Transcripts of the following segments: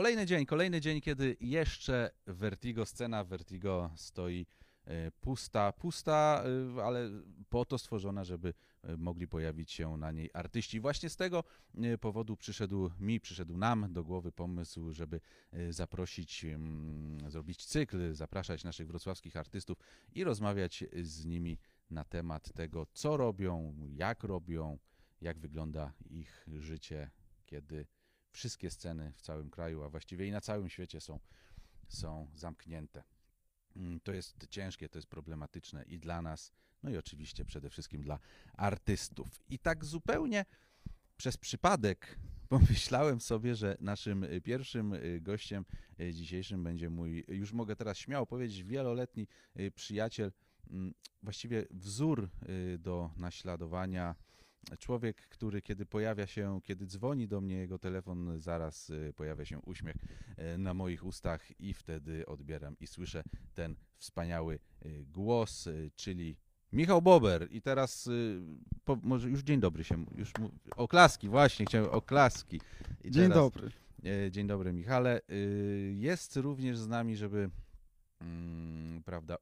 Kolejny dzień, kolejny dzień, kiedy jeszcze Vertigo, scena Vertigo stoi e, pusta, pusta, e, ale po to stworzona, żeby e, mogli pojawić się na niej artyści. Właśnie z tego powodu przyszedł mi, przyszedł nam do głowy pomysł, żeby zaprosić, mm, zrobić cykl, zapraszać naszych wrocławskich artystów i rozmawiać z nimi na temat tego, co robią, jak robią, jak wygląda ich życie, kiedy wszystkie sceny w całym kraju, a właściwie i na całym świecie są, są zamknięte. Mm, To jest ciężkie, to jest problematyczne i dla nas, no i oczywiście przede wszystkim dla artystów. I tak zupełnie przez przypadek pomyślałem sobie, że naszym y, pierwszym y, gościem y, dzisiejszym będzie mój, już mogę teraz śmiało powiedzieć, wieloletni przyjaciel, mm, właściwie wzór do naśladowania. Człowiek, który kiedy pojawia się, kiedy dzwoni do mnie jego telefon, zaraz y, pojawia się uśmiech y, na moich ustach i wtedy odbieram i słyszę ten wspaniały y, głos, czyli Michał Bober. I teraz po, może już dzień dobry się, już mu, oklaski, właśnie, chciałem oklaski. I Dzień teraz, dobry. Dzień dobry, Michale. Jest również z nami, żeby mm, prawda,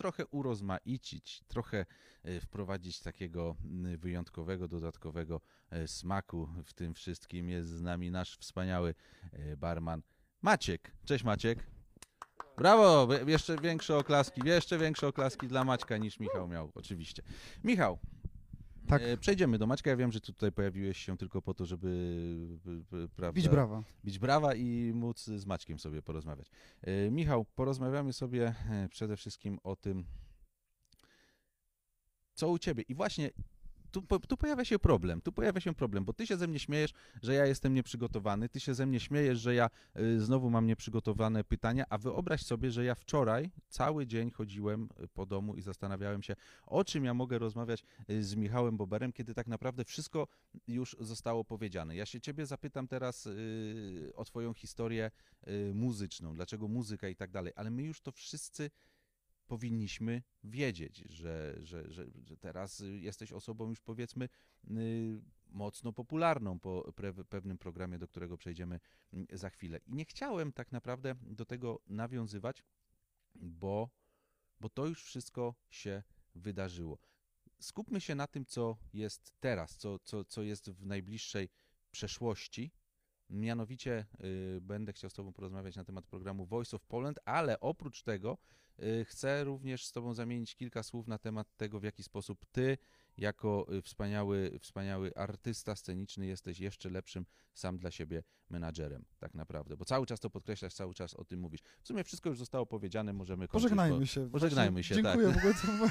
trochę urozmaicić, trochę e, wprowadzić takiego wyjątkowego, dodatkowego e, smaku w tym wszystkim. Jest z nami nasz wspaniały e, barman Maciek. Cześć Maciek. Brawo! Jeszcze większe oklaski, jeszcze większe oklaski dla Maćka niż Michał miał, oczywiście. Michał, Tak. e, przejdziemy do Maćka. Ja wiem, że tutaj pojawiłeś się tylko po to, żeby prawda, Bić brawa. bić brawa i móc z Maćkiem sobie porozmawiać. E, Michał, porozmawiamy sobie e, przede wszystkim o tym, co u ciebie. I właśnie tu, tu pojawia się problem, tu pojawia się problem, bo ty się ze mnie śmiejesz, że ja jestem nieprzygotowany, ty się ze mnie śmiejesz, że ja y, znowu mam nieprzygotowane pytania, a wyobraź sobie, że ja wczoraj cały dzień chodziłem y, po domu i zastanawiałem się, o czym ja mogę rozmawiać y, z Michałem Boberem, kiedy tak naprawdę wszystko już zostało powiedziane. Ja się ciebie zapytam teraz y, o twoją historię y, muzyczną, dlaczego muzyka i tak dalej, ale my już to wszyscy powinniśmy wiedzieć, że, że, że, że teraz y, jesteś osobą już powiedzmy y, mocno popularną po pewnym programie, do którego przejdziemy mm, za chwilę. I nie chciałem tak naprawdę do tego nawiązywać, bo, bo to już wszystko się wydarzyło. Skupmy się na tym, co jest teraz, co, co, co jest w najbliższej przeszłości. Mianowicie y, będę chciał z Tobą porozmawiać na temat programu Voice of Poland, ale oprócz tego chcę również z Tobą zamienić kilka słów na temat tego, w jaki sposób Ty, jako y, wspaniały, wspaniały artysta sceniczny, jesteś jeszcze lepszym sam dla siebie menadżerem, tak naprawdę. Bo cały czas to podkreślasz, cały czas o tym mówisz. W sumie wszystko już zostało powiedziane, możemy kończyć. Pożegnajmy się. Pożegnajmy się, Dziękuję, tak. w ogóle to, był-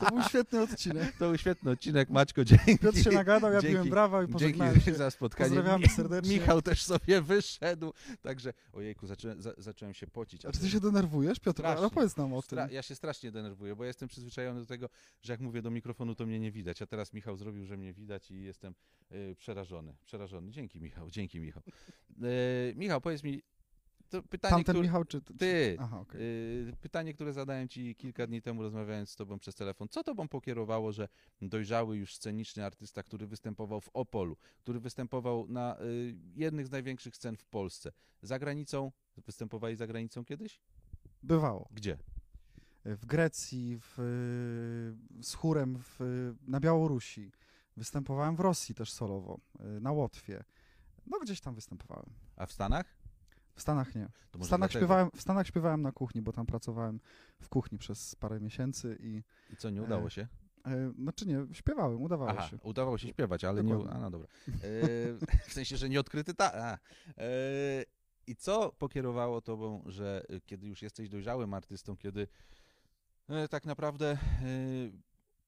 to, był- świetny odcinek. To był świetny odcinek, Maćko, dzięki. Piotr się nagadał, ja Dzięki. biłem brawa i pożegnałem Dzięki się. za spotkanie. Pozdrawiamy serdecznie. Michał też sobie wyszedł, także ojejku, zacząłem, za, zacząłem się pocić. A czy ty się denerwujesz, Piotr? Strasznie. Ale powiedz nam o tym. Stra- ja się strasznie denerwuję, bo ja jestem przyzwyczajony do tego, że jak mówię do mikrofonu, to mnie nie widać. A teraz Michał zrobił, że mnie widać i jestem y, przerażony. Przerażony. Dzięki Michał, dzięki Michał. Y, Michał, powiedz mi, to pytanie, Tamten które... Michał czy... Ty. Aha, okej. Y, Pytanie, które zadałem Ci kilka dni temu, rozmawiając z Tobą przez telefon. Co Tobą pokierowało, że dojrzały już sceniczny artysta, który występował w Opolu, który występował na y, jednych z największych scen w Polsce, za granicą, występowali za granicą kiedyś? Bywało. Gdzie? W Grecji, w, z chórem w, na Białorusi. Występowałem w Rosji też solowo, na Łotwie. No gdzieś tam występowałem. A w Stanach? W Stanach nie. W Stanach, dlatego. śpiewałem, w Stanach śpiewałem na kuchni, bo tam pracowałem w kuchni przez parę miesięcy i I co, nie udało E, się? e, znaczy nie, śpiewałem, udawało Aha, się. udawało się śpiewać, ale nie... Dokładnie. A, no dobra. E, w sensie, że nie odkryty ta... A. E, I co pokierowało Tobą, że y, kiedy już jesteś dojrzałym artystą, kiedy e, tak naprawdę e,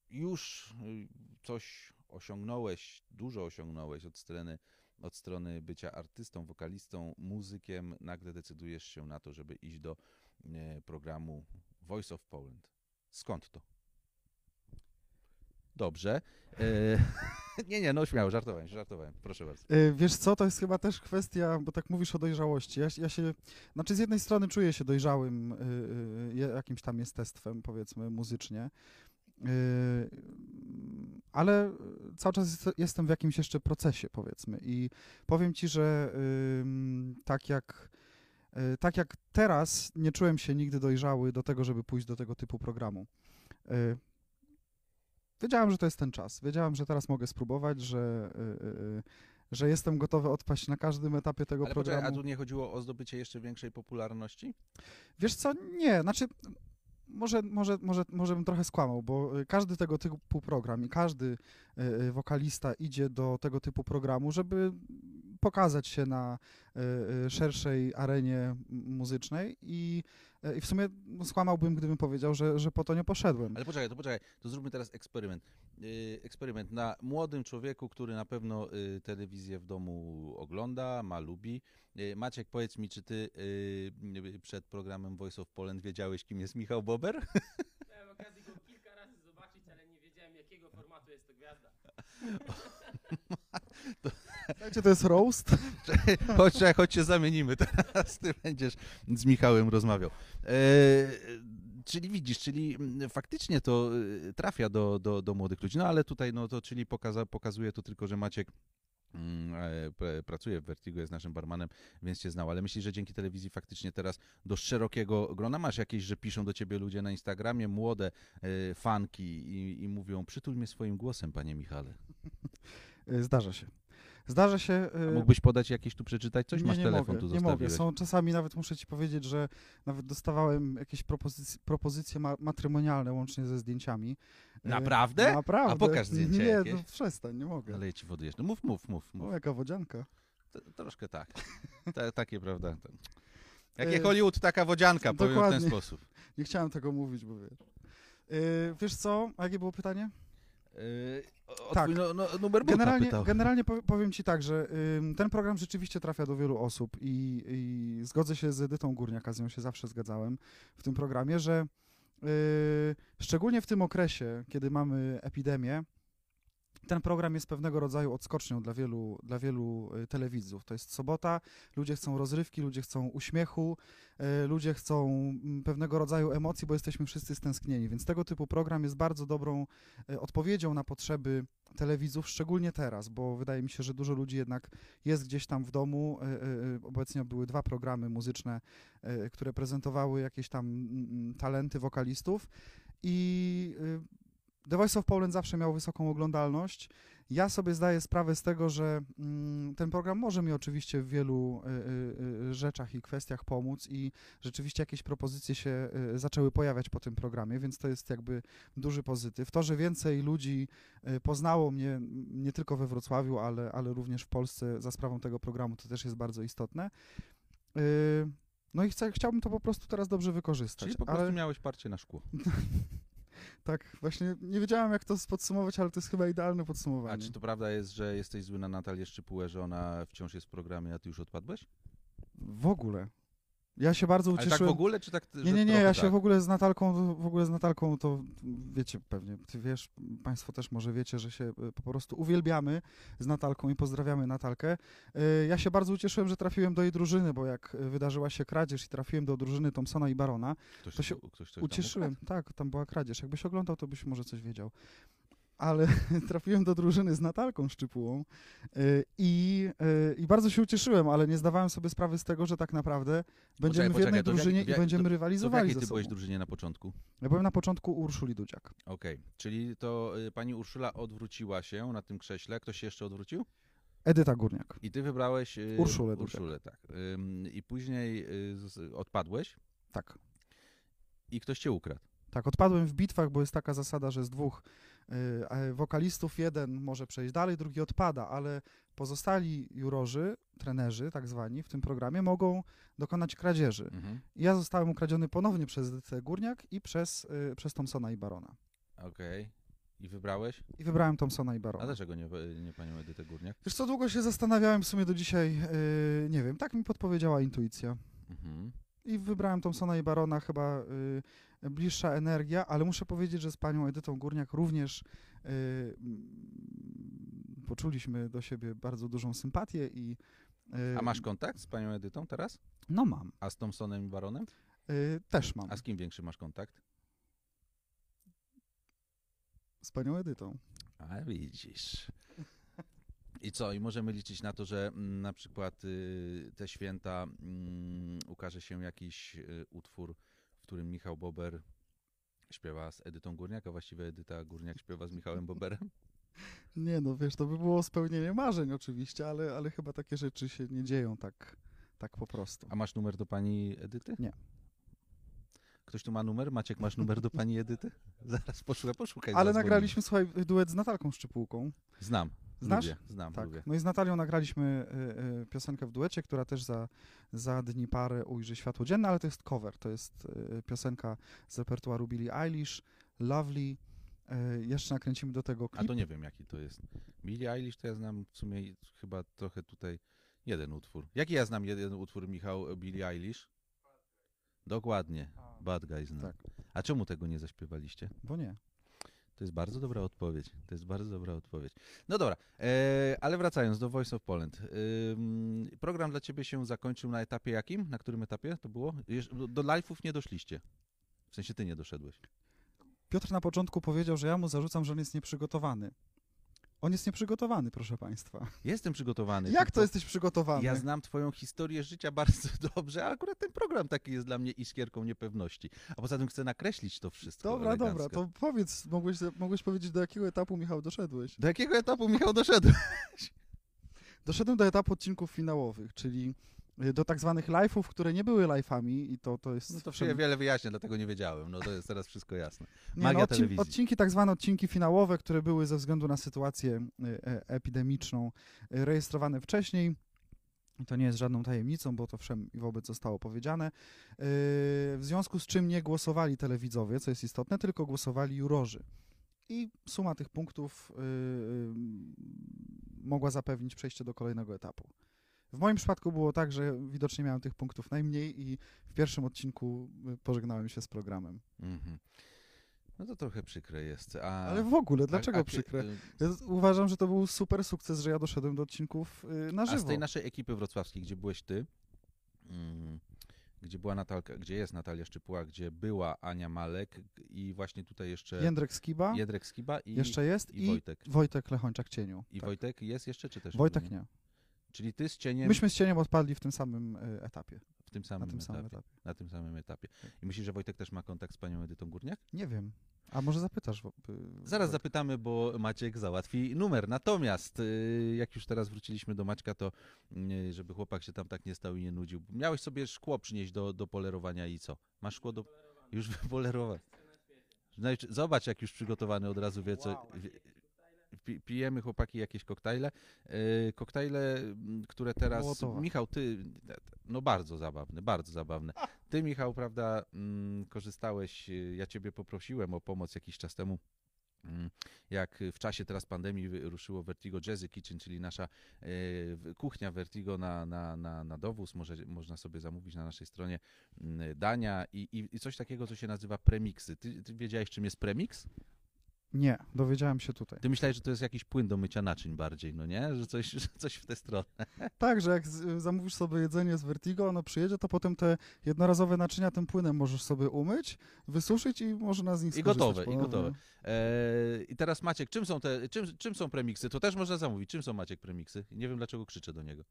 już coś osiągnąłeś, dużo osiągnąłeś od strony, od strony bycia artystą, wokalistą, muzykiem, nagle decydujesz się na to, żeby iść do e, programu Voice of Poland. Skąd to? Dobrze. E, nie, nie, no śmiało, żartowałem, żartowałem. Proszę bardzo. E, Wiesz co, to jest chyba też kwestia, bo tak mówisz o dojrzałości. Ja, ja się, znaczy z jednej strony czuję się dojrzałym y, y, jakimś tam jestestwem, powiedzmy, muzycznie, ale cały czas jest, jestem w jakimś jeszcze procesie, powiedzmy. I powiem ci, że tak jak, y, tak jak teraz nie czułem się nigdy dojrzały do tego, żeby pójść do tego typu programu. Wiedziałem, że to jest ten czas. Wiedziałem, że teraz mogę spróbować, że, że jestem gotowy odpaść na każdym etapie tego Ale programu. Poczekaj, a tu nie chodziło o zdobycie jeszcze większej popularności? Wiesz co, nie, znaczy może, może, może, może bym trochę skłamał, bo y, każdy tego typu program i każdy y, y, wokalista idzie do tego typu programu, żeby pokazać się na szerszej arenie muzycznej i E, I w sumie no, skłamałbym, gdybym powiedział, że, że po to nie poszedłem. Ale poczekaj, to poczekaj, to zróbmy teraz eksperyment. Eksperyment na młodym człowieku, który na pewno telewizję w domu ogląda, ma, lubi. Maciek, powiedz mi, czy ty przed programem Voice of Poland wiedziałeś, kim jest Michał Bober? Miałem okazję go kilka razy zobaczyć, ale nie wiedziałem, jakiego formatu jest to gwiazda. Słuchajcie, to jest roast? chodź, chodź się zamienimy teraz, ty będziesz z Michałem rozmawiał. E, czyli widzisz, czyli faktycznie to e, trafia do, do, do młodych ludzi, no ale tutaj, no to czyli pokaza, pokazuje to tylko, że Maciek mm, e, pracuje w Vertigo, jest naszym barmanem, więc cię znał, ale myślisz, że dzięki telewizji faktycznie teraz do szerokiego grona masz jakieś, że piszą do ciebie ludzie na Instagramie, młode fanki i, i mówią, przytul mnie swoim głosem, panie Michale. Zdarza się. Zdarza się. A y, mógłbyś podać jakieś tu przeczytać coś? Nie, Masz nie telefon mogę, tu Nie zostawiłeś. mogę. Są czasami nawet muszę ci powiedzieć, że nawet dostawałem jakieś propozycje, propozycje ma matrymonialne łącznie ze zdjęciami. Y, Naprawdę? Naprawdę. A pokaż zdjęcie Nie, jakieś. no przestań, nie mogę. Ale ja ci wody jeszcze. No mów, mów, mów. mów. O, jaka wodzianka. To, troszkę tak. Ta, takie, prawda? Jakie Y, Hollywood, taka wodzianka, powiem w ten sposób. Nie chciałem tego mówić, bo wiesz. Yy, wiesz co? Jakie było pytanie? Yy, Tak. no, no, numer Generalnie, pytał. generalnie pow- powiem ci tak, że ten program rzeczywiście trafia do wielu osób i, i zgodzę się z Edytą Górniaka, z nią się zawsze zgadzałem w tym programie, że yy, szczególnie w tym okresie, kiedy mamy epidemię, ten program jest pewnego rodzaju odskocznią dla wielu, dla wielu y, telewidzów. To jest sobota, ludzie chcą rozrywki, ludzie chcą uśmiechu, y, ludzie chcą mm, pewnego rodzaju emocji, bo jesteśmy wszyscy stęsknieni. Więc tego typu program jest bardzo dobrą y, odpowiedzią na potrzeby telewidzów, szczególnie teraz, bo wydaje mi się, że dużo ludzi jednak jest gdzieś tam w domu. Obecnie były dwa programy muzyczne, które prezentowały jakieś tam mm, mm, talenty wokalistów i The Voice of Poland zawsze miał wysoką oglądalność. Ja sobie zdaję sprawę z tego, że mm, ten program może mi oczywiście w wielu y, y, y, rzeczach i kwestiach pomóc i rzeczywiście jakieś propozycje się zaczęły pojawiać po tym programie, więc to jest jakby duży pozytyw. To, że więcej ludzi poznało mnie nie tylko we Wrocławiu, ale, ale również w Polsce za sprawą tego programu, to też jest bardzo istotne. No i chcę, chciałbym to po prostu teraz dobrze wykorzystać. Czyli po prostu miałeś parcie na szkło. Tak, właśnie nie wiedziałem, jak to podsumować, ale to jest chyba idealne A podsumowanie. czy to prawda jest, że jesteś zły na Natalię Szczypułę, że ona wciąż jest w programie, a ty już odpadłeś? W ogóle. Ja się bardzo Ale ucieszyłem. tak w ogóle, czy tak, Nie, nie, nie, ja się tak? w ogóle z Natalką, w ogóle z Natalką to wiecie pewnie, ty wiesz, państwo też może wiecie, że się y, po prostu uwielbiamy z Natalką i pozdrawiamy Natalkę. Y, Ja się bardzo ucieszyłem, że trafiłem do jej drużyny, bo jak y, wydarzyła się kradzież i trafiłem do drużyny Thompsona i Barona, Ktoś, to się ktoś tam ucieszyłem. ukradł? Tak, tam była kradzież. Jakbyś oglądał, to byś może coś wiedział. Ale trafiłem do drużyny z Natalką Szczypułą y, i, y, i bardzo się ucieszyłem, ale nie zdawałem sobie sprawy z tego, że tak naprawdę będziemy w poczekaj, jednej w jak- drużynie jak- i będziemy to- To w rywalizowali jakiej ty byłeś drużynie na początku? Ja byłem na początku u Urszuli Dudziak. Okej, czyli to y, pani Urszula odwróciła się na tym krześle. Ktoś się jeszcze odwrócił? Edyta Górniak. I ty wybrałeś y, Urszulę. Urszulę tak. I później odpadłeś Tak. i ktoś cię ukradł. Tak, odpadłem w bitwach, bo jest taka zasada, że z dwóch wokalistów jeden może przejść dalej, drugi odpada, ale pozostali jurorzy, trenerzy tak zwani w tym programie mogą dokonać kradzieży. Mhm. Ja zostałem ukradziony ponownie przez Edytę Górniak i przez, y, przez Thompsona i Barona. Okej. I wybrałeś? I wybrałem Thompsona i A Barona. dlaczego nie, nie panią Edytę Górniak? Wiesz co, długo się zastanawiałem w sumie do dzisiaj, y, nie wiem, tak mi podpowiedziała intuicja. Mhm. I wybrałem Thompsona i Barona, chyba y, bliższa energia, ale muszę powiedzieć, że z panią Edytą Górniak również y, mm, poczuliśmy do siebie bardzo dużą sympatię i... y, A masz kontakt z panią Edytą teraz? No mam. A z Thompsonem i Baronem? Y, też mam. A z kim większy masz kontakt? z panią Edytą. A widzisz. I co? I możemy liczyć na to, że mm, na przykład te święta mm, ukaże się jakiś utwór, którym Michał Bober śpiewa z Edytą Górniak, a właściwie Edyta Górniak śpiewa z Michałem Boberem? Nie no, wiesz, to by było spełnienie marzeń oczywiście, ale, ale chyba takie rzeczy się nie dzieją tak, tak po prostu. A masz numer do pani Edyty? Nie. Ktoś tu ma numer? Maciek, masz numer do pani Edyty? Zaraz poszukaj, poszukaj. Ale nagraliśmy, słuchaj, duet z Natalką Szczypułką. Znam. Znasz? Lubię, znam, Tak. lubię. No i z Natalią nagraliśmy y, y, piosenkę w duecie, która też za, za dni parę ujrzy światło dzienne, ale to jest cover. To jest y, piosenka z repertuaru Billie Eilish, Lovely. Y, jeszcze nakręcimy do tego A klip. to nie wiem, jaki to jest. Billie Eilish to ja znam w sumie chyba trochę tutaj jeden utwór. Jaki ja znam jeden utwór, Michał, Billie Eilish? Dokładnie. Bad Guys znam. Tak. A czemu tego nie zaśpiewaliście? Bo nie. To jest bardzo dobra odpowiedź. To jest bardzo dobra odpowiedź. No dobra, e, ale wracając do Voice of Poland. Ym, program dla ciebie się zakończył na etapie jakim? Na którym etapie to było? Do live'ów nie doszliście. W sensie ty nie doszedłeś. Piotr na początku powiedział, że ja mu zarzucam, że on jest nieprzygotowany. On jest nieprzygotowany, proszę państwa. Jestem przygotowany. Jak tylko- to jesteś przygotowany? Ja znam twoją historię życia bardzo dobrze, a akurat ten program taki jest dla mnie iskierką niepewności. A poza tym chcę nakreślić to wszystko Dobra, elegancko. dobra, to powiedz, mogłeś, mogłeś powiedzieć, do jakiego etapu, Michał, doszedłeś? Do jakiego etapu, Michał, doszedł? Doszedłem do etapu odcinków finałowych, czyli do tak zwanych live'ów, które nie były live'ami i to, to jest... No to się wiele wyjaśnia, dlatego nie wiedziałem. No to jest teraz wszystko jasne. Nie, Magia no, odcin- telewizji. odcinki, tak zwane odcinki finałowe, które były ze względu na sytuację y, e, epidemiczną y, rejestrowane wcześniej. I to nie jest żadną tajemnicą, bo to wszem i wobec zostało powiedziane. Y, W związku z czym nie głosowali telewidzowie, co jest istotne, tylko głosowali jurorzy. I suma tych punktów y, y, mogła zapewnić przejście do kolejnego etapu. W moim przypadku było tak, że widocznie miałem tych punktów najmniej i w pierwszym odcinku y, pożegnałem się z programem. Mhm. No to trochę przykre jest. A, Ale w ogóle, dlaczego a- a- przykre? y, Ja uważam, że to był super sukces, że ja doszedłem do odcinków y, na A z żywo. tej naszej ekipy wrocławskiej, gdzie byłeś ty, mm, gdzie była Natalka, gdzie jest Natalia Szczypuła, gdzie była Ania Malek i właśnie tutaj jeszcze Jędrek Skiba Jedrek Skiba i, jeszcze jest i i, Wojtek. Wojtek Lechończak-Cieniu. I Tak. Wojtek jest jeszcze, czy też? Wojtek był, nie. Czyli ty z cieniem Myśmy z Cieniem odpadli w tym samym y, etapie. w tym Na samym, tym samym etapie, etapie. Na tym samym etapie. I myślisz, że Wojtek też ma kontakt z panią Edytą Górniak? Nie wiem. A może zapytasz? Zaraz zapytamy, bo Maciek załatwi numer. Natomiast y, jak już teraz wróciliśmy do Maćka, to y, żeby chłopak się tam tak nie stał i nie nudził. Miałeś sobie szkło przynieść do, do polerowania i co? Masz szkło do... Już wypolerowane. Znaczy, Zobacz, jak już przygotowany od razu wie, co... wie- pijemy chłopaki jakieś koktajle. Yy, koktajle, m, które teraz. Mołotowa. Michał, ty. No bardzo zabawne, bardzo zabawne. Ty, Michał, prawda, mm, korzystałeś. y, Ja ciebie poprosiłem o pomoc jakiś czas temu. mm, Jak w czasie teraz pandemii ruszyło Vertigo Jazzy Kitchen, czyli nasza w- kuchnia Vertigo na, na, na, na dowóz. Może, można sobie zamówić na naszej stronie mm, dania i, i, i coś takiego, co się nazywa premixy. Ty, ty wiedziałeś, czym jest premix? Nie, dowiedziałem się tutaj. Ty myślałeś, że to jest jakiś płyn do mycia naczyń bardziej, no nie? Że coś, że coś w tę stronę. Tak, że jak z, zamówisz sobie jedzenie z Vertigo, ono przyjedzie, to potem te jednorazowe naczynia tym płynem możesz sobie umyć, wysuszyć i można z nich I skorzystać gotowe, i ponownie. gotowe. Eee, I teraz Maciek, czym są te, czym, czym są premiksy? To też można zamówić. Czym są Maciek premiksy? Nie wiem, dlaczego krzyczę do niego.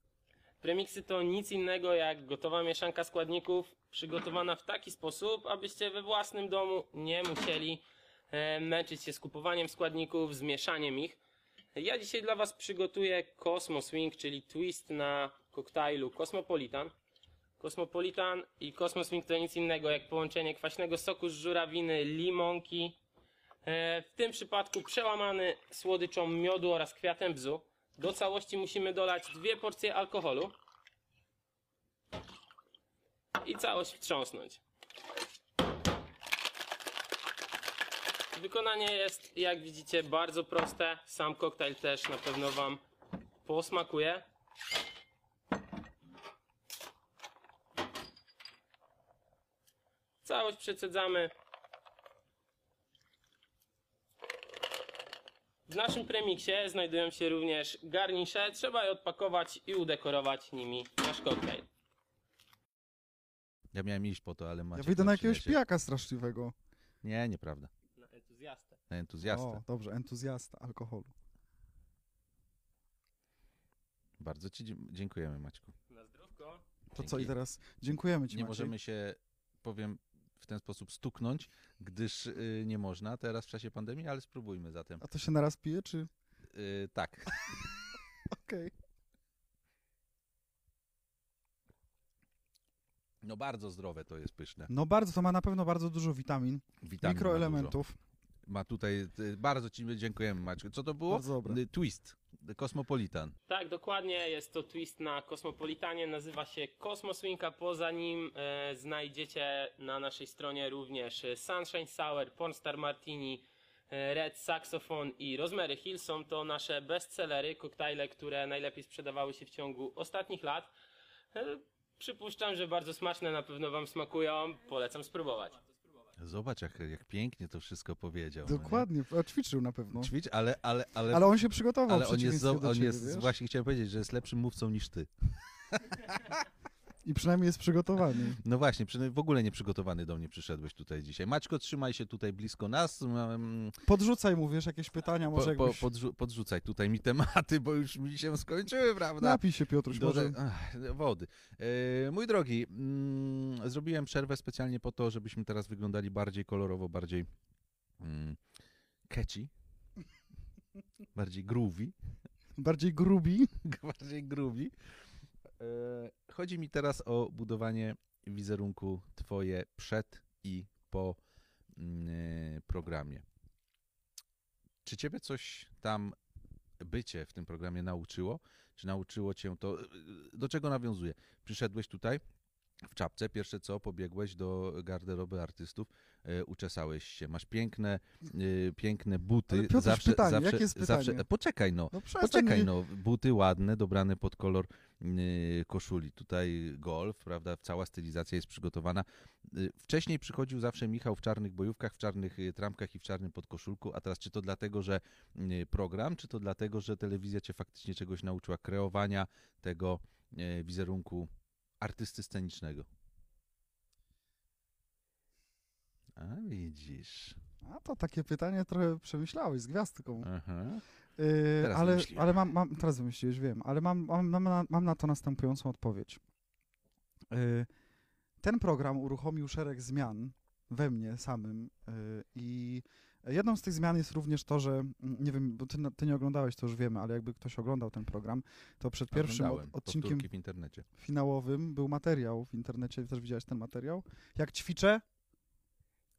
Premiksy to nic innego jak gotowa mieszanka składników, przygotowana w taki sposób, abyście we własnym domu nie musieli męczyć się z kupowaniem składników, z mieszaniem ich. Ja dzisiaj dla Was przygotuję Cosmo Swing, czyli twist na koktajlu Cosmopolitan. Cosmopolitan i Cosmo Swing to nic innego jak połączenie kwaśnego soku z żurawiny, limonki, e, w tym przypadku przełamany słodyczą miodu oraz kwiatem bzu. Do całości musimy dolać dwie porcje alkoholu i całość wstrząsnąć. Wykonanie jest, jak widzicie, bardzo proste. Sam koktajl też na pewno Wam posmakuje. Całość przecedzamy. W naszym premiksie znajdują się również garnisze. Trzeba je odpakować i udekorować nimi nasz koktajl. Ja miałem iść po to, ale Ja Maciek... wyjdę na jakiegoś pijaka straszliwego. Nie, nieprawda. Entuzjastę. na entuzjastę. O, dobrze, entuzjasta alkoholu. Bardzo Ci dziękujemy, Maćku. Na zdrówko. To co i Dzięki. teraz dziękujemy Ci Nie Maciej. możemy się, powiem, w ten sposób stuknąć, gdyż y, nie można teraz w czasie pandemii, ale spróbujmy zatem. A to się naraz pije, czy... Y, tak. Okej. No bardzo zdrowe to jest pyszne. No bardzo, to ma na pewno bardzo dużo witamin, Witamin mikroelementów. Ma tutaj, bardzo Ci dziękujemy, Maćku. Co to było? Bardzo dobre. Y, Twist, Kosmopolitan. Tak, dokładnie. Jest to twist na Kosmopolitanie. Nazywa się Cosmos Wing, a poza nim e, znajdziecie na naszej stronie również e, Sunshine Sour, Pornstar Martini, e, Red Saxophone i Rosemary Hill. Są to nasze bestsellery, koktajle, które najlepiej sprzedawały się w ciągu ostatnich lat. E, przypuszczam, że bardzo smaczne, na pewno Wam smakują. Polecam spróbować. Zobacz, jak, jak pięknie to wszystko powiedział. no nie? Dokładnie, a ćwiczył na pewno. Ćwicz, ale, ale, ale, Ale on się przygotował ale on jest, do on ciebie, jest wiesz? właśnie chciałem powiedzieć, że jest lepszym mówcą niż ty. I przynajmniej jest przygotowany. No właśnie, przynajmniej w ogóle nieprzygotowany do mnie przyszedłeś tutaj dzisiaj. Maćko, trzymaj się tutaj blisko nas. mm, Podrzucaj mu, wiesz, jakieś pytania, może Po, po, podrzu- podrzucaj tutaj mi tematy, bo już mi się skończyły, prawda? Napij się, Piotruś, Do- może... Ach, wody. E, mój drogi, mm, zrobiłem przerwę specjalnie po to, żebyśmy teraz wyglądali bardziej kolorowo, bardziej mm, catchy, bardziej groovy, Bardziej grubi. bardziej groovy. E, chodzi mi teraz o budowanie wizerunku twoje przed i po mm, e, programie. Czy ciebie coś tam bycie w tym programie nauczyło? Czy nauczyło cię to? Do czego nawiązuje? Przyszedłeś tutaj w czapce, pierwsze co, pobiegłeś do garderoby artystów, e, uczesałeś się. Masz piękne, e, piękne buty. Ale Piotruś, zawsze, pytanie, zawsze, jakie jest zawsze, pytanie? poczekaj no. No przestań Poczekaj, mi- no, buty ładne, dobrane pod kolor y, koszuli. Tutaj golf, prawda, cała stylizacja jest przygotowana. Y, Wcześniej przychodził zawsze Michał w czarnych bojówkach, w czarnych y, trampkach i w czarnym podkoszulku, a teraz czy to dlatego, że y, program, czy to dlatego, że telewizja cię faktycznie czegoś nauczyła, kreowania tego y, wizerunku artysty scenicznego? A widzisz. A to takie pytanie trochę przemyślałeś z gwiazdką. Yy, Teraz ale, wymyśliłem. ale mam, mam, teraz wymyśliłeś, wiem, ale mam, mam, mam, na, mam na to następującą odpowiedź. Yy, ten program uruchomił szereg zmian we mnie samym yy, i jedną z tych zmian jest również to, że, mm, nie wiem, bo ty, ty nie oglądałeś, to już wiemy, ale jakby ktoś oglądał ten program, to przed pierwszym od, odcinkiem finałowym był materiał w internecie, też widziałeś ten materiał, jak ćwiczę,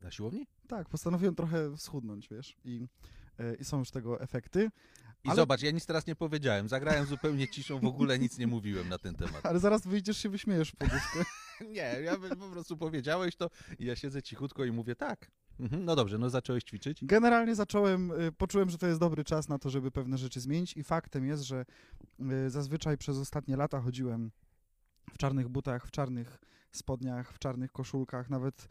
Na siłowni? tak, postanowiłem trochę schudnąć, wiesz, i, yy, i są już tego efekty. I Ale- zobacz, ja nic teraz nie powiedziałem. Zagrałem zupełnie ciszą, w ogóle nic nie mówiłem na ten temat. Ale zaraz wyjdziesz się wyśmiejesz w poduszkę. Nie, ja po prostu powiedziałeś to i ja siedzę cichutko i mówię tak. Mhm, no dobrze, no zacząłeś ćwiczyć. Generalnie zacząłem, y, poczułem, że to jest dobry czas na to, żeby pewne rzeczy zmienić i faktem jest, że y, zazwyczaj przez ostatnie lata chodziłem w czarnych butach, w czarnych spodniach, w czarnych koszulkach, nawet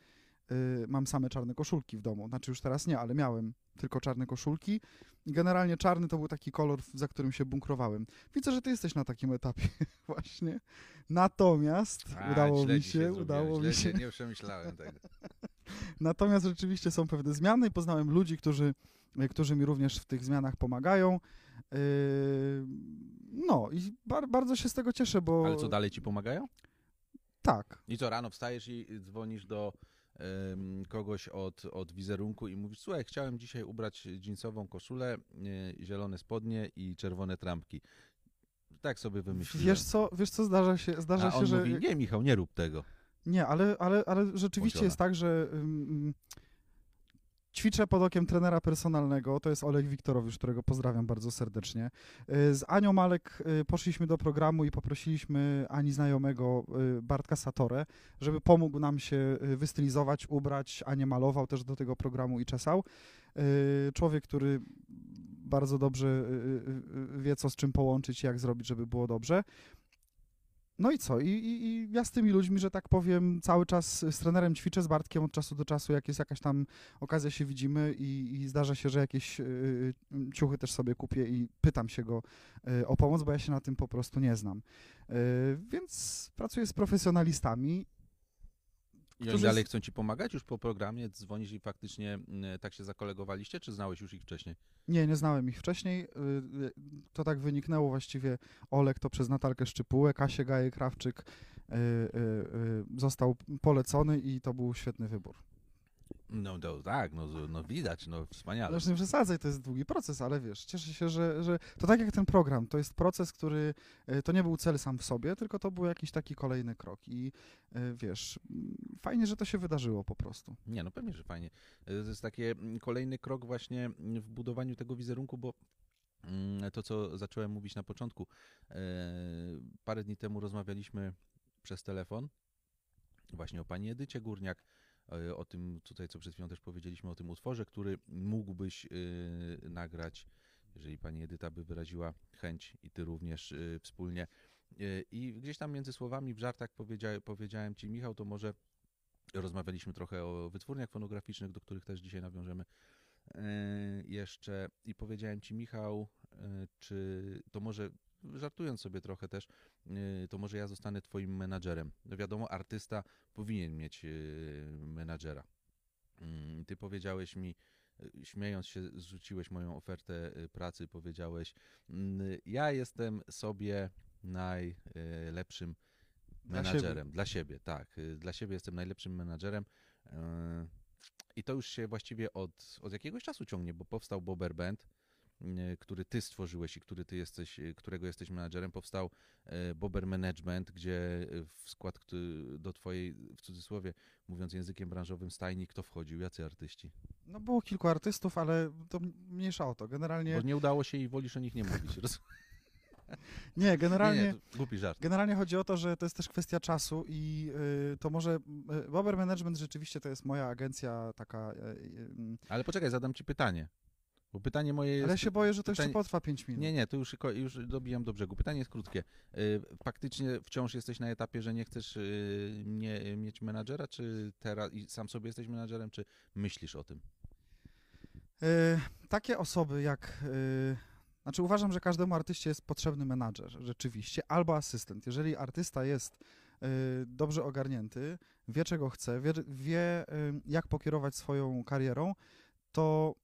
y, mam same czarne koszulki w domu. Znaczy już teraz nie, ale miałem tylko czarne koszulki. Generalnie czarny to był taki kolor, za którym się bunkrowałem. Widzę, że ty jesteś na takim etapie właśnie. Natomiast A, udało mi się, udało mi się. Nie, nie przemyślałem tego. Natomiast rzeczywiście są pewne zmiany i poznałem ludzi, którzy, którzy mi również w tych zmianach pomagają. Yy, No i bar, bardzo się z tego cieszę, bo Ale co dalej ci pomagają? tak, I co, rano wstajesz i dzwonisz do kogoś od, od wizerunku i mówisz, słuchaj, chciałem dzisiaj ubrać jeansową koszulę, e, zielone spodnie i czerwone trampki. Tak sobie wymyśliłem. wiesz co, wiesz co zdarza się, zdarza A się, on że mówi, nie Michał, nie rób tego. Nie, ale, ale, ale rzeczywiście jest tak, że ym, ćwiczę pod okiem trenera personalnego, to jest Oleg Wiktorowicz, którego pozdrawiam bardzo serdecznie. Y, Z Anią Malek y, poszliśmy do programu i poprosiliśmy Ani znajomego y, Bartka Satorę, żeby pomógł nam się wystylizować, ubrać. Anię malował też do tego programu i czesał. Człowiek, który bardzo dobrze wie, co z czym połączyć jak zrobić, żeby było dobrze. No i co? I, i, I ja z tymi ludźmi, że tak powiem, cały czas z trenerem ćwiczę, z Bartkiem od czasu do czasu, jak jest jakaś tam okazja, się widzimy i, i zdarza się, że jakieś y, y, ciuchy też sobie kupię i pytam się go y, o pomoc, bo ja się na tym po prostu nie znam. Y, więc pracuję z profesjonalistami. I oni dalej chcą ci pomagać już po programie? Dzwonisz i faktycznie mm, tak się zakolegowaliście, czy znałeś już ich wcześniej? Nie, nie znałem ich wcześniej. y, y, To tak wyniknęło właściwie. Olek to przez Natalkę Szczypułę, Kasię Gajek-Krawczyk y, y, y, został polecony i to był świetny wybór. No, no tak, no, no widać, no wspaniale. Zresztą nie przesadzaj, to jest długi proces, ale wiesz, cieszę się, że, że to tak jak ten program, to jest proces, który y, to nie był cel sam w sobie, tylko to był jakiś taki kolejny krok i y, wiesz, fajnie, że to się wydarzyło po prostu. Nie, no pewnie, że fajnie. Y, To jest takie mm, kolejny krok właśnie w budowaniu tego wizerunku, bo mm, to, co zacząłem mówić na początku, e, parę dni temu rozmawialiśmy przez telefon właśnie o pani Edycie Górniak, e, o tym tutaj, co przed chwilą też powiedzieliśmy, o tym utworze, który mógłbyś y, nagrać, jeżeli pani Edyta by wyraziła chęć i ty również y, wspólnie. I gdzieś tam między słowami w żartach powiedzia, powiedziałem ci, Michał, to może rozmawialiśmy trochę o wytwórniach fonograficznych, do których też dzisiaj nawiążemy e, jeszcze. I powiedziałem ci, Michał, e, czy to może, żartując sobie trochę też, e, to może ja zostanę twoim menadżerem. No wiadomo, artysta powinien mieć e, menadżera. Mm, Ty powiedziałeś mi, e, śmiejąc się, zrzuciłeś moją ofertę pracy, powiedziałeś, mm, ja jestem sobie najlepszym Dla menadżerem. Dla siebie, tak. Y, Dla siebie jestem najlepszym menadżerem. y, I to już się właściwie od, od jakiegoś czasu ciągnie, bo powstał Bobber Band, y, który ty stworzyłeś i który ty jesteś, y, którego jesteś menadżerem. Powstał y, Bobber Management, gdzie w skład do twojej, w cudzysłowie, mówiąc językiem branżowym, stajni, kto wchodził? Jacy artyści? No było kilku artystów, ale to mniejsza o to. Generalnie, Bo nie udało się i wolisz o nich nie mówić. nie, generalnie... Nie, nie, głupi żart. Generalnie chodzi o to, że to jest też kwestia czasu i y, to może. Y, Bobber Management rzeczywiście to jest moja agencja taka. Y, Ale poczekaj, zadam ci pytanie. Bo pytanie moje jest... ale się boję, że to jeszcze pytanie- potrwa 5 minut. Nie, nie, to już, już dobijam do brzegu. Pytanie jest krótkie. Y, Faktycznie wciąż jesteś na etapie, że nie chcesz y, nie, mieć menadżera, czy teraz i sam sobie jesteś menadżerem, czy myślisz o tym? Y, takie osoby jak. Y, znaczy uważam, że każdemu artyście jest potrzebny menadżer, rzeczywiście, albo asystent. Jeżeli artysta jest y, dobrze ogarnięty, wie czego chce, wie, wie y, jak pokierować swoją karierą, to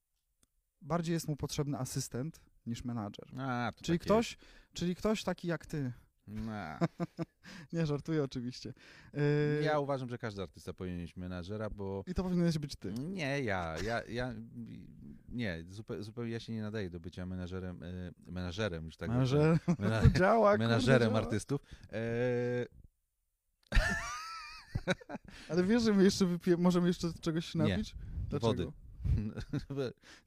bardziej jest mu potrzebny asystent niż menadżer. A, to Czyli ktoś, czyli ktoś taki jak ty. Na. Nie, żartuję oczywiście. Yy, Ja uważam, że każdy artysta powinien mieć menadżera, bo I to powinieneś być ty. nie, ja, ja, ja nie, zupełnie, zupełnie ja się nie nadaję do bycia menadżerem, y, menadżerem już tak Menadżer, Mena- to działa, kurde, menadżerem działa. artystów. E, Ale wiesz, że my jeszcze wypije, możemy jeszcze czegoś się Nie. napić? Dlaczego? Wody.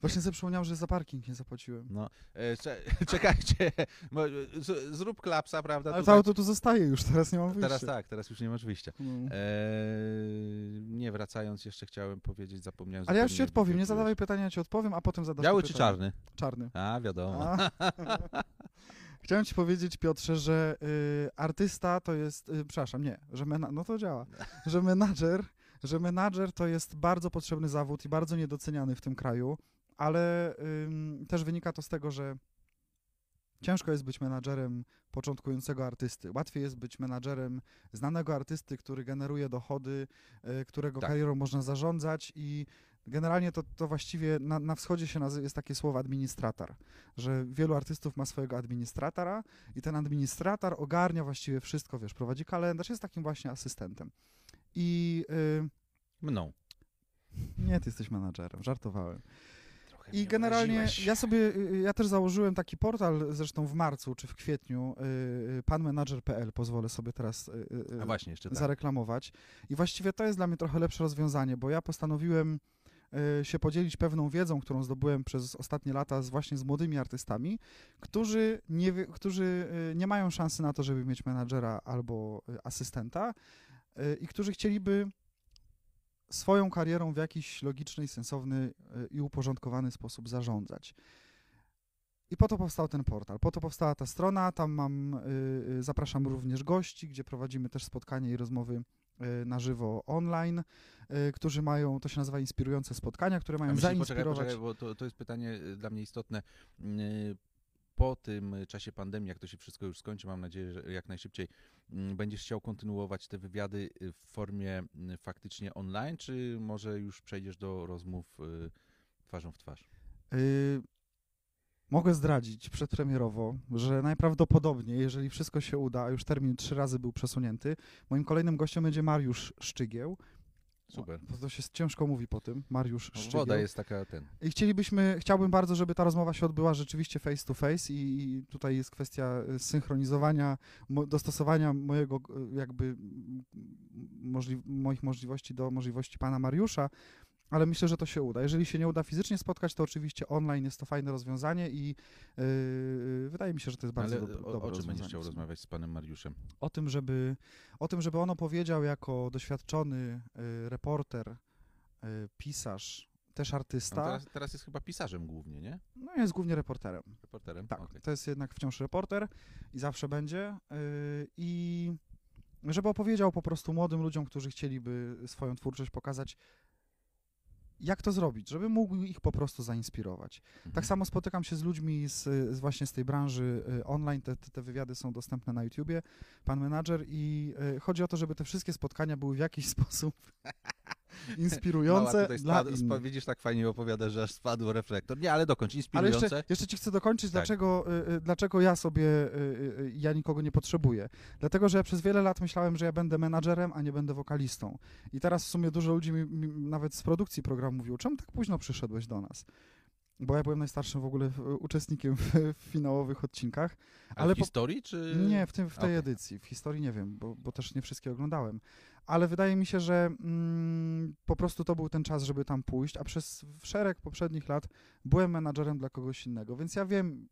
Właśnie sobie przypomniałem, że za parking nie zapłaciłem. No, e, cze, czekajcie, mo- z, zrób klapsa, prawda? Ale to auto tu zostaje już, teraz nie mam wyjścia. Teraz tak, teraz już nie masz wyjścia. No. E, nie wracając, jeszcze chciałem powiedzieć, zapomniałem. Ale ja już ci odpowiem, nie zadawaj pytania, ja ci odpowiem, a potem zadasz Biały czy pytanie. czarny? Czarny. A, wiadomo. A. Chciałem ci powiedzieć, Piotrze, że y, artysta to jest, y, przepraszam, nie, że mena, no to działa, że menadżer, że menadżer to jest bardzo potrzebny zawód i bardzo niedoceniany w tym kraju, ale ym, też wynika to z tego, że ciężko jest być menadżerem początkującego artysty. Łatwiej jest być menadżerem znanego artysty, który generuje dochody, y, którego Tak. karierą można zarządzać i generalnie to, to właściwie na, na wschodzie się nazywa, jest takie słowo administrator, że wielu artystów ma swojego administratora i ten administrator ogarnia właściwie wszystko, wiesz, prowadzi kalendarz, jest takim właśnie asystentem. I Mną. y, nie, ty jesteś menadżerem, żartowałem. Trochę I generalnie obraziłeś. ja sobie, y, ja też założyłem taki portal, zresztą w marcu czy w kwietniu, y, y, panmanager.pl, pozwolę sobie teraz y, y, właśnie, tak. zareklamować. I właściwie to jest dla mnie trochę lepsze rozwiązanie, bo ja postanowiłem y, się podzielić pewną wiedzą, którą zdobyłem przez ostatnie lata z, właśnie z młodymi artystami, którzy nie, którzy y, nie mają szansy na to, żeby mieć menadżera albo y, asystenta y, i którzy chcieliby swoją karierą w jakiś logiczny, sensowny y, i uporządkowany sposób zarządzać. I po to powstał ten portal, po to powstała ta strona, tam mam, y, y, zapraszam również gości, gdzie prowadzimy też spotkania i rozmowy y, na żywo online, y, którzy mają, to się nazywa inspirujące spotkania, które mają poczekaj, zainspirować. poczekaj, bo to, to jest pytanie y, dla mnie istotne. Y, po tym czasie pandemii, jak to się wszystko już skończy, mam nadzieję, że jak najszybciej mm, będziesz chciał kontynuować te wywiady y, w formie mm, faktycznie online, czy może już przejdziesz do rozmów y, twarzą w twarz? Y, Mogę zdradzić przedpremierowo, że najprawdopodobniej, jeżeli wszystko się uda, a już termin trzy razy był przesunięty, moim kolejnym gościem będzie Mariusz Szczygieł. Super. To, to się ciężko mówi po tym, Mariusz No, Szczygieł. Woda jest taka ten. I chcielibyśmy, chciałbym bardzo, żeby ta rozmowa się odbyła rzeczywiście face to face i, tutaj jest kwestia y, synchronizowania, mo, dostosowania mojego y, jakby możli, moich możliwości do możliwości pana Mariusza, ale myślę, że to się uda. Jeżeli się nie uda fizycznie spotkać, to oczywiście online jest to fajne rozwiązanie i yy, wydaje mi się, że to jest bardzo Ale dob- o, dobre o czym będziesz chciał rozmawiać z panem Mariuszem? O tym, żeby, o tym, żeby on opowiedział jako doświadczony y, reporter, y, pisarz, też No artysta. teraz, teraz jest chyba pisarzem głównie, nie? No jest głównie reporterem. Reporterem? Tak, Okej. to jest jednak wciąż reporter i zawsze będzie. Yy, I żeby opowiedział po prostu młodym ludziom, którzy chcieliby swoją twórczość pokazać, jak to zrobić, żeby mógł ich po prostu zainspirować. Mhm. Tak samo spotykam się z ludźmi z, z właśnie z tej branży y, online, te, te, te wywiady są dostępne na YouTubie, pan menadżer i y, chodzi o to, żeby te wszystkie spotkania były w jakiś sposób inspirujące dla innych. widzisz, tak fajnie opowiadasz, że aż spadł reflektor. Nie, ale dokończ, Ale inspirujące. jeszcze, jeszcze ci chcę dokończyć, Tak. dlaczego, y, y, dlaczego ja sobie, y, ja nikogo nie potrzebuję. Dlatego, że ja przez wiele lat myślałem, że ja będę menadżerem, a nie będę wokalistą. I teraz w sumie dużo ludzi mi, mi nawet z produkcji programu mówiło, czemu tak późno przyszedłeś do nas? Bo ja byłem najstarszym w ogóle uczestnikiem w, w finałowych odcinkach. ale ale w po- historii, czy... Nie, w, tym, w tej Okej. edycji. W historii nie wiem, bo, bo też nie wszystkie oglądałem. Ale wydaje mi się, że mm, po prostu to był ten czas, żeby tam pójść, a przez szereg poprzednich lat byłem menadżerem dla kogoś innego, więc ja wiem,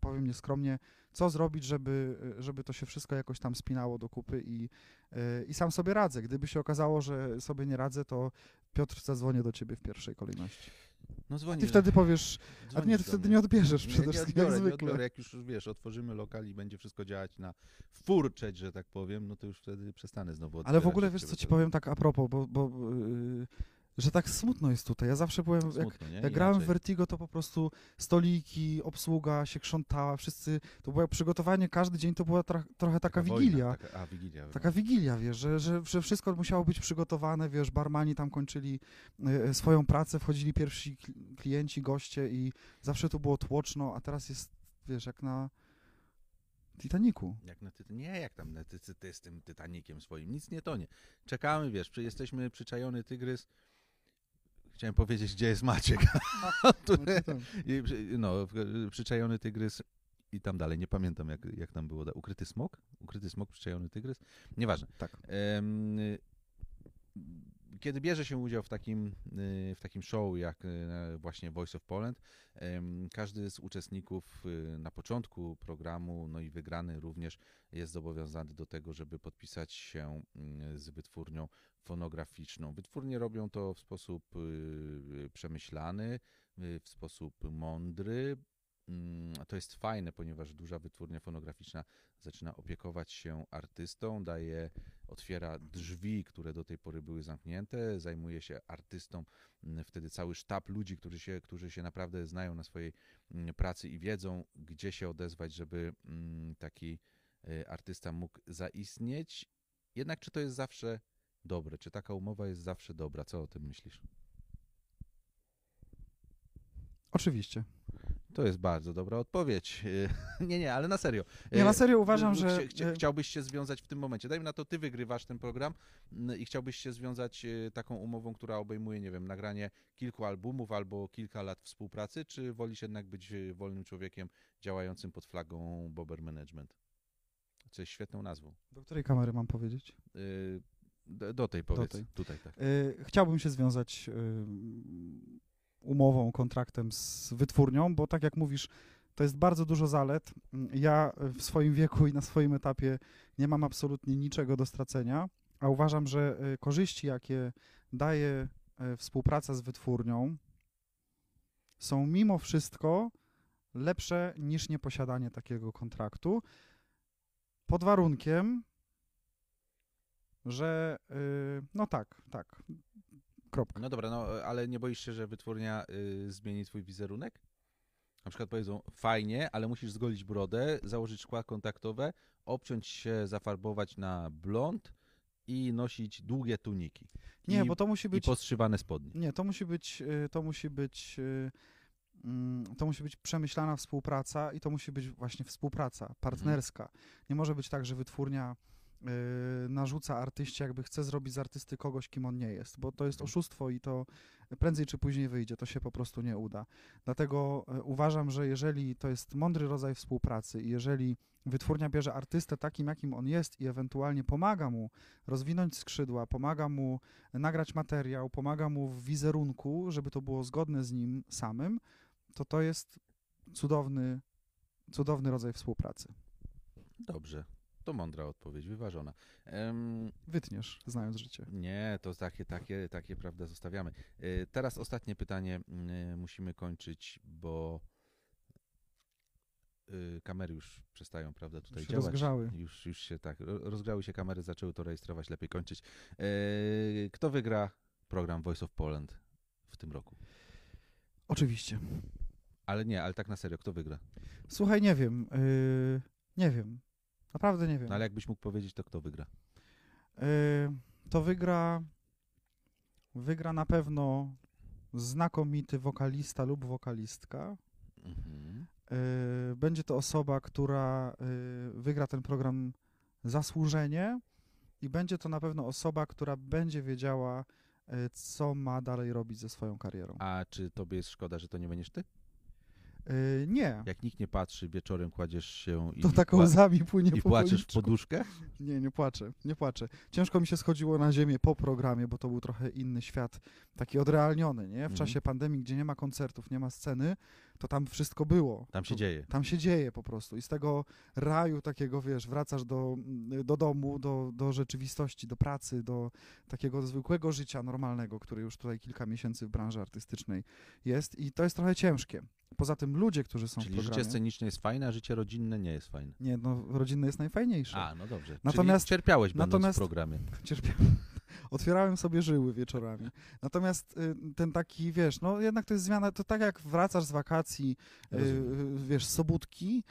powiem nieskromnie, co zrobić, żeby, żeby to się wszystko jakoś tam spinało do kupy i, yy, i sam sobie radzę. Gdyby się okazało, że sobie nie radzę, to Piotr, zadzwonię do ciebie w pierwszej kolejności. No dzwoni. Ty wtedy powiesz, a dzwonisz nie, ty wtedy nie odbierzesz Nie, przede nie wszystkim, jak nie zwykle. odbiorę. Jak już, wiesz, otworzymy lokal i będzie wszystko działać na furczeć, że tak powiem, no to już wtedy przestanę znowu Ale w odbierać ogóle wiesz, co ci powiem tak a propos, bo, bo yy, że tak smutno jest tutaj. Ja zawsze byłem, jak, Smutno, nie? jak grałem w. Vertigo, to po prostu stoliki, obsługa się krzątała, wszyscy, to było przygotowanie, każdy dzień to była tra- trochę taka wojna, wigilia. taka, a, wigilia. Taka wigilia, wiesz, że, że, że wszystko musiało być przygotowane, wiesz, barmani tam kończyli e, swoją pracę, wchodzili pierwsi kli- klienci, goście i zawsze tu było tłoczno, a teraz jest, wiesz, jak na Titaniku. Jak na ty... Nie, jak tam na ty, ty, ty z tym Titanikiem swoim, nic nie tonie. Czekamy, wiesz, jesteśmy przyczajony tygrys. Chciałem powiedzieć, gdzie jest Maciek. Który- no, przyczajony tygrys i tam dalej, nie pamiętam jak, jak tam było. Ukryty smok? Ukryty smok, przyczajony tygrys? Nieważne. Tak. Y, kiedy bierze się udział w takim, y, w takim show jak y, właśnie Voice of Poland, każdy z uczestników y, na początku programu, no i wygrany również jest zobowiązany do tego, żeby podpisać się mm, z wytwórnią fonograficzną. Wytwórnie robią to w sposób przemyślany, w sposób mądry. Mm, To jest fajne, ponieważ duża wytwórnia fonograficzna zaczyna opiekować się artystą, daje, otwiera drzwi, które do tej pory były zamknięte, zajmuje się artystą, mm, wtedy cały sztab ludzi, którzy się, którzy się naprawdę znają na swojej mm, pracy i wiedzą, gdzie się odezwać, żeby taki y, artysta mógł zaistnieć. Jednak czy to jest zawsze dobre? Czy taka umowa jest zawsze dobra? Co o tym myślisz? Oczywiście. To jest bardzo dobra odpowiedź. Nie, nie, ale na serio. Nie, na E, serio uważam, że... chcia- Chciałbyś się związać w tym momencie. Dajmy na to, ty wygrywasz ten program mm, i chciałbyś się związać e, taką umową, która obejmuje, nie wiem, nagranie kilku albumów albo kilka lat współpracy, czy wolisz jednak być e, wolnym człowiekiem działającym pod flagą Bobber Management? Co jest świetną nazwą. Do której kamery mam powiedzieć? E, Do, do tej powiedz. tej. Tutaj tak. Chciałbym się związać umową, kontraktem z wytwórnią, bo tak jak mówisz, to jest bardzo dużo zalet. Ja w swoim wieku i na swoim etapie nie mam absolutnie niczego do stracenia, a uważam, że y, korzyści, jakie daje y, współpraca z wytwórnią, są mimo wszystko lepsze niż nieposiadanie takiego kontraktu, pod warunkiem, że y, no tak, tak. Kropka. No dobra, no ale nie boisz się, że wytwórnia y, zmieni twój wizerunek? Na przykład powiedzą, fajnie, ale musisz zgolić brodę, założyć szkła kontaktowe, obciąć się, zafarbować na blond i nosić długie tuniki. Nie, I, bo to musi I być... postrzywane spodnie. Nie, to musi być, y, to musi być, y, mm, to musi być przemyślana współpraca i to musi być właśnie współpraca partnerska. Nie może być tak, że wytwórnia narzuca artyście, jakby chce zrobić z artysty kogoś, kim on nie jest, bo to jest Mhm. oszustwo i to prędzej czy później wyjdzie, to się po prostu nie uda. Dlatego y, uważam, że jeżeli to jest mądry rodzaj współpracy i jeżeli wytwórnia bierze artystę takim, jakim on jest i ewentualnie pomaga mu rozwinąć skrzydła, pomaga mu nagrać materiał, pomaga mu w wizerunku, żeby to było zgodne z nim samym, to to jest cudowny, cudowny rodzaj współpracy. Dobrze. To mądra odpowiedź, wyważona. Wytniesz, znając życie. nie, to takie, takie, takie, prawda, zostawiamy. E, Teraz ostatnie pytanie mm, musimy kończyć, bo y, kamery już przestają, prawda, tutaj Już się działać. rozgrzały. Już, już się tak, ro- rozgrały się kamery, zaczęły to rejestrować, lepiej kończyć. Kto wygra program Voice of Poland w tym roku? Oczywiście. Ale nie, ale tak na serio, kto wygra? Słuchaj, nie wiem. Yy, nie wiem. Naprawdę nie wiem. No ale jakbyś mógł powiedzieć, to kto wygra? Yy, to wygra. Wygra na pewno znakomity wokalista lub wokalistka. Mhm. Yy, będzie to osoba, która yy, wygra ten program zasłużenie i będzie to na pewno osoba, która będzie wiedziała, yy, co ma dalej robić ze swoją karierą. A czy tobie jest szkoda, że to nie będziesz ty? Yy, nie, Jak nikt nie patrzy, wieczorem kładziesz się i, to taką łzami płynie i po płaczesz w poduszkę? Nie, nie płaczę, nie płaczę. Ciężko mi się schodziło na ziemię po programie, bo to był trochę inny świat, taki odrealniony, nie? W Mhm. czasie pandemii, gdzie nie ma koncertów, nie ma sceny, to tam wszystko było. Tam się to, dzieje. Tam się dzieje po prostu i z tego raju takiego, wiesz, wracasz do, do domu, do, do rzeczywistości, do pracy, do takiego zwykłego życia normalnego, który już tutaj kilka miesięcy w branży artystycznej jest i to jest trochę ciężkie. Poza tym ludzie, którzy są w Czyli programie... życie sceniczne jest fajne, a życie rodzinne nie jest fajne. Nie, no rodzinne jest najfajniejsze. A, no dobrze. Natomiast- Czyli cierpiałeś będąc natomiast- w programie. cierpiałem. Otwierałem sobie żyły wieczorami. Natomiast y, ten taki, wiesz, no jednak to jest zmiana, to tak jak wracasz z wakacji, y, Rozumiem. y, wiesz, z Sobótki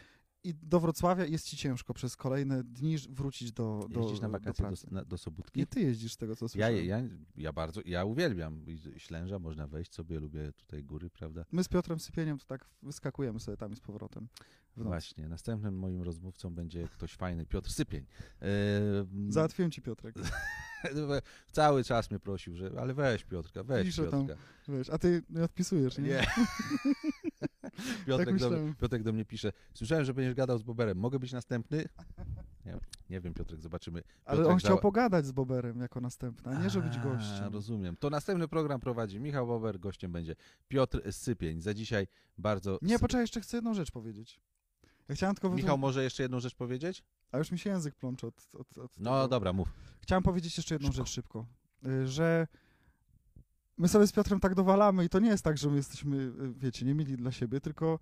i do Wrocławia jest ci ciężko przez kolejne dni wrócić do, do, Jeździsz na do wakacje do, pracy. na, do Sobótki? Nie ty jeździsz z tego, co Ja, słyszałem. ja, ja bardzo, ja uwielbiam Ślęża, można wejść sobie, lubię tutaj góry, prawda? My z Piotrem Sypieniem to tak wyskakujemy sobie tam i z powrotem. Właśnie, następnym moim rozmówcą będzie ktoś fajny, Piotr Sypień. E, Załatwiłem ci Piotrek. Cały czas mnie prosił, że ale weź Piotrka, weź Pisze tam, Piotrka. Wiesz, a ty nie odpisujesz, nie? Nie. Piotrek, Tak do, myślałem. Piotrek do mnie pisze, słyszałem, że będziesz gadał z Boberem, mogę być następny? Nie, nie wiem, Piotrek, zobaczymy. Ale Piotrek on chciał pogadać z Boberem jako następny, a nie żeby być gościem. Rozumiem. To następny program prowadzi Michał Bober, gościem będzie Piotr Sypień. Za dzisiaj bardzo... Nie, poczekaj, jeszcze chcę jedną rzecz powiedzieć. Ja chciałem tylko... Michał, może jeszcze jedną rzecz powiedzieć? A już mi się język plącze od, od, od No tego. dobra, mów. Chciałem powiedzieć jeszcze jedną Szybko. rzecz szybko, y, że my sobie z Piotrem tak dowalamy i to nie jest tak, że my jesteśmy, y, wiecie, nie mili dla siebie, tylko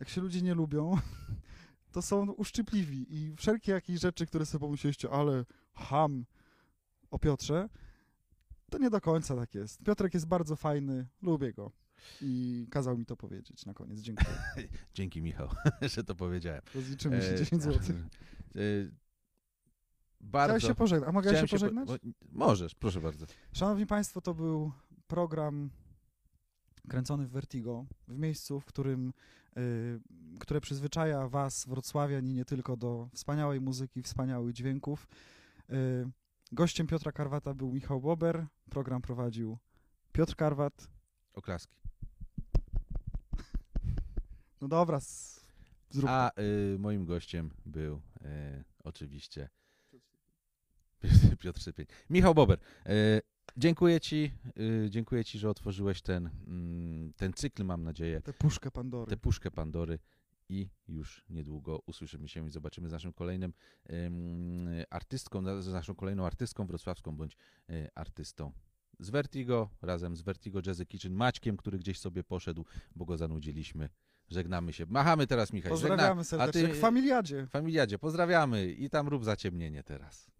jak się ludzie nie lubią, to są uszczypliwi i wszelkie jakieś rzeczy, które sobie pomyśleliście, ale ham o Piotrze, to nie do końca tak jest. Piotrek jest bardzo fajny, lubię go i kazał mi to powiedzieć na koniec. Dziękuję. Dzięki, Michał, że to powiedziałem. Rozliczymy się E, 10 zł. Bardzo... Chciałeś się pożegnać. A mogę chciałem się pożegnać? po- Możesz, proszę bardzo. Szanowni Państwo, to był program kręcony w Vertigo, w miejscu, w którym, y, które przyzwyczaja Was, wrocławian i nie tylko, do wspaniałej muzyki, wspaniałych dźwięków. Y, gościem Piotra Karwata był Michał Bober, program prowadził Piotr Karwat. Oklaski. No dobra, zrób A y, moim gościem był oczywiście Piotr Sypień. Michał Bober. Y, dziękuję Ci, y, dziękuję Ci, że otworzyłeś ten, mm, ten cykl, mam nadzieję, tę puszkę Pandory. tę puszkę Pandory i już niedługo usłyszymy się i zobaczymy z naszym kolejnym ym, artystką, z naszą kolejną artystką wrocławską bądź y, artystą z Vertigo, razem z Vertigo Jazzy Kitchen, Maćkiem, który gdzieś sobie poszedł, bo go zanudziliśmy. Żegnamy się. Machamy teraz, Michał. Pozdrawiamy Żegna- serdecznie. A Jak w familiadzie. Familiadzie, pozdrawiamy i tam rób zaciemnienie teraz.